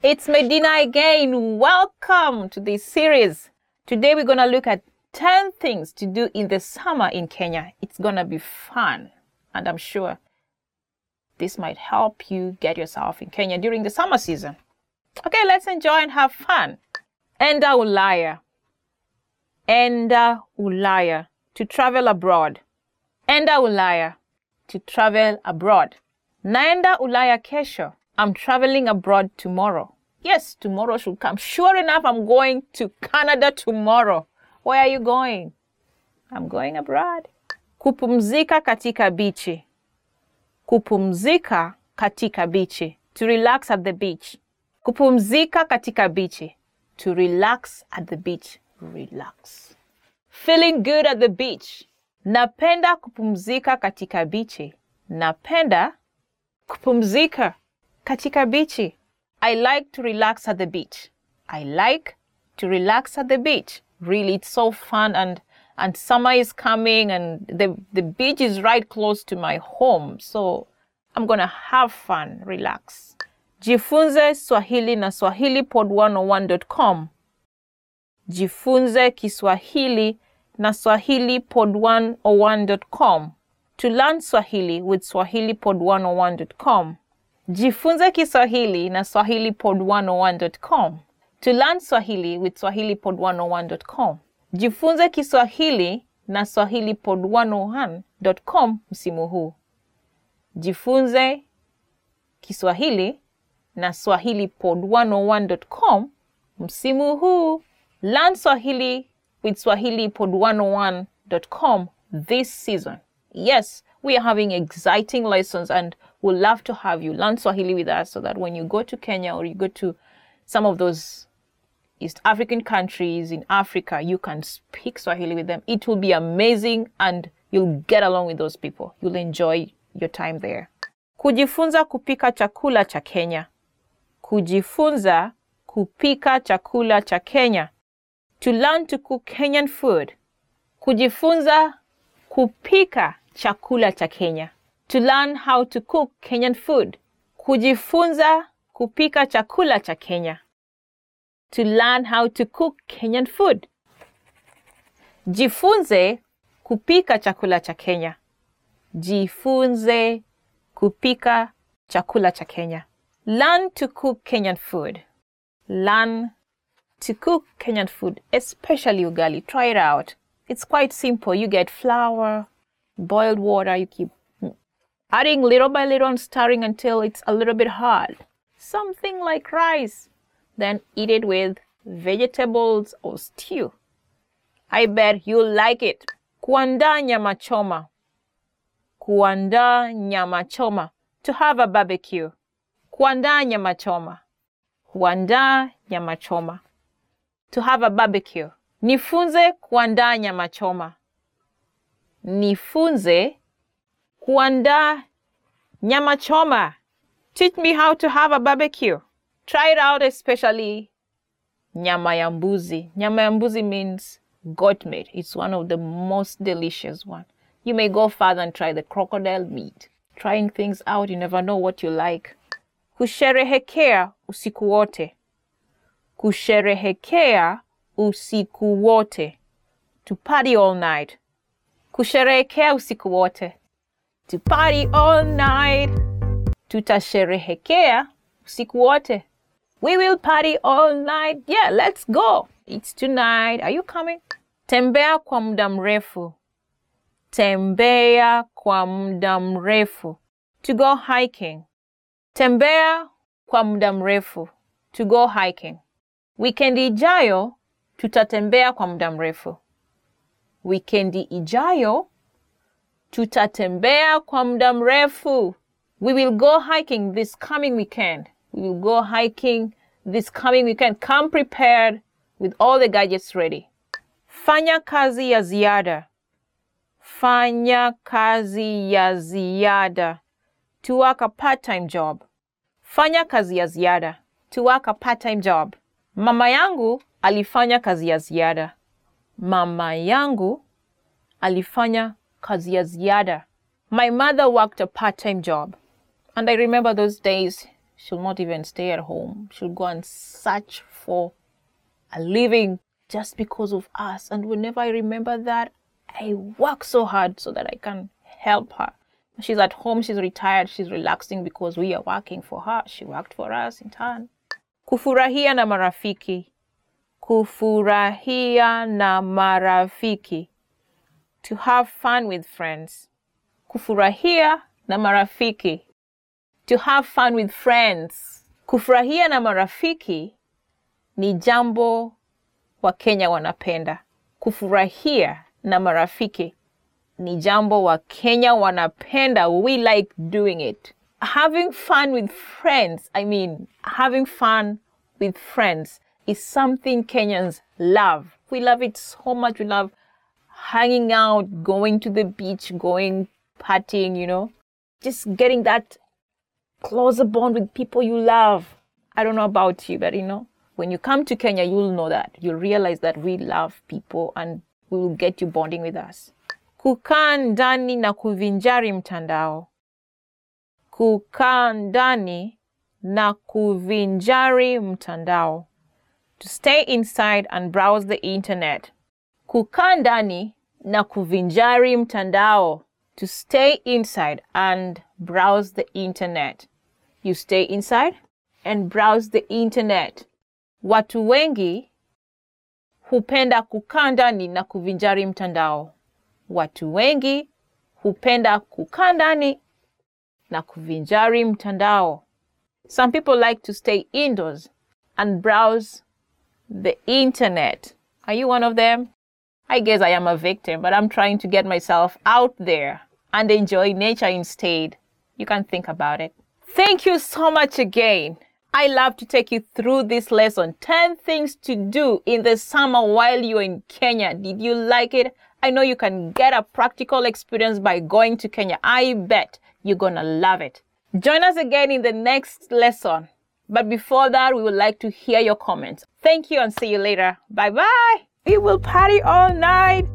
It's Medina again. Welcome to this series. Today we're going to look at 10 things to do in the summer in Kenya. It's going to be fun, and I'm sure this might help you get yourself in Kenya during the summer season. Okay, let's enjoy and have fun. Enda Ulaya. Enda Ulaya. To travel abroad. Enda Ulaya. To travel abroad. Naenda Ulaya kesho. I'm traveling abroad tomorrow. Yes, tomorrow should come. Sure enough, I'm going to Canada tomorrow. Where are you going? I'm going abroad. Kupumzika katika bichi. Kupumzika katika bichi. To relax at the beach. Kupumzika katika bichi. To relax at the beach. Relax. Feeling good at the beach. Napenda kupumzika katika bichi. Napenda kupumzika katika bichi. I like to relax at the beach. I like to relax at the beach. Really, it's so fun and and summer is coming and the the beach is right close to my home. So I'm gonna have fun, relax. Jifunze Swahili na swahilipod101.com. Jifunze Kiswahili na swahilipod101.com. To learn Swahili with swahilipod101.com. Jifunze Kiswahili na swahilipod101.com. To learn Swahili with swahilipod101.com. Jifunze Kiswahili na swahilipod101.com msimu huu. Jifunze Kiswahili na swahilipod101.com msimu huu. Learn Swahili with swahilipod101.com this season. Yes, we are having exciting lessons and we'd love to have you learn Swahili with us so that when you go to Kenya or you go to some of those East African countries in Africa, you can speak Swahili with them. It will be amazing and you'll get along with those people. You'll enjoy your time there. Kujifunza kupika chakula cha Kenya. Kujifunza kupika chakula cha Kenya. To learn to cook Kenyan food. Kujifunza kupika chakula cha Kenya. To learn how to cook Kenyan food. Kujifunza kupika chakula cha Kenya. To learn how to cook Kenyan food. Jifunze kupika chakula cha Kenya. Jifunze kupika chakula cha Kenya. Learn to cook Kenyan food. Learn to cook Kenyan food, especially ugali. Try it out. It's quite simple. You get flour, boiled water, you keep adding little by little and stirring until it's a little bit hard. Something like rice. Then eat it with vegetables or stew. I bet you'll like it. Kuandaa nyama choma. Kuandaa nyama choma. To have a barbecue. Kuandaa nyama choma. Kuandaa nyama choma. To have a barbecue. Nifunze kuandaa nyama choma. Nifunze kuandaa nyama choma. Teach me how to have a barbecue. Try it out, especially nyama ya mbuzi. Nyama ya mbuzi means goat meat. It's one of the most delicious one. You may go further and try the crocodile meat. Trying things out, you never know what you like. Kusherehekea usiku wote. Kusherehekea usiku wote. To party all night. Kusherehekea usiku wote. To party all night. Tutasherehekea usiku wote. We will party all night. Yeah, let's go. It's tonight. Are you coming? Tembea kwa muda mrefu. Tembea kwa muda mrefu. To go hiking. Tembea kwa muda mrefu. To go hiking. Wikendi ijayo tutatembea kwa muda mrefu. Wikendi ijayo tutatembea kwa muda mrefu. We will go hiking this coming weekend. We will go hiking this coming weekend. Come prepared with all the gadgets ready. Fanya kazi ya ziada. Fanya kazi ya ziada. To work a part-time job. Fanya kazi ya ziada. To work a part-time job. Mama yangu alifanya kazi ya ziada. Mama yangu alifanya kazi ya ziada. My mother worked a part-time job. And I remember those days she'll not even stay at home. She'll go and search for a living just because of us. And whenever I remember that, I work so hard so that I can help her. She's at home, she's retired, she's relaxing because we are working for her. She worked for us in turn. Kufurahia na marafiki. Kufurahia na marafiki. To have fun with friends. Kufurahia na marafiki. To have fun with friends. Kufurahia na marafiki ni jambo Wakenya wanapenda. Kufurahia na marafiki ni jambo Wakenya wanapenda. We like doing it. Having fun with friends, I mean, having fun with friends is something Kenyans love. We love it so much. We love hanging out, going to the beach, going partying, you know, just getting that closer bond with people you love. I don't know about you, but you know, when you come to Kenya, you'll know that. You'll realize that we love people and we will get you bonding with us. Kukaa ndani na kuvinjari mtandao. Kukaa ndani na kuvinjari mtandao. To stay inside and browse the internet. Kukaa ndani na kuvinjari mtandao. To stay inside and browse the internet. You stay inside and browse the internet. Watu wengi hupenda kukaa ndani na kuvinjari mtandao. Watu wengi hupenda kukaa ndani na kuvinjari mtandao. Some people like to stay indoors and browse the internet. Are you one of them? I guess I am a victim, but I'm trying to get myself out there and enjoy nature instead. You can think about it. Thank you so much again. I love to take you through this lesson 10 things to do in the summer while you're in Kenya. Did you like it? I know you can get a practical experience by going to Kenya. I bet you're gonna love it. Join us again in the next lesson. But before that, we would like to hear your comments. Thank you and see you later. Bye bye. We will party all night.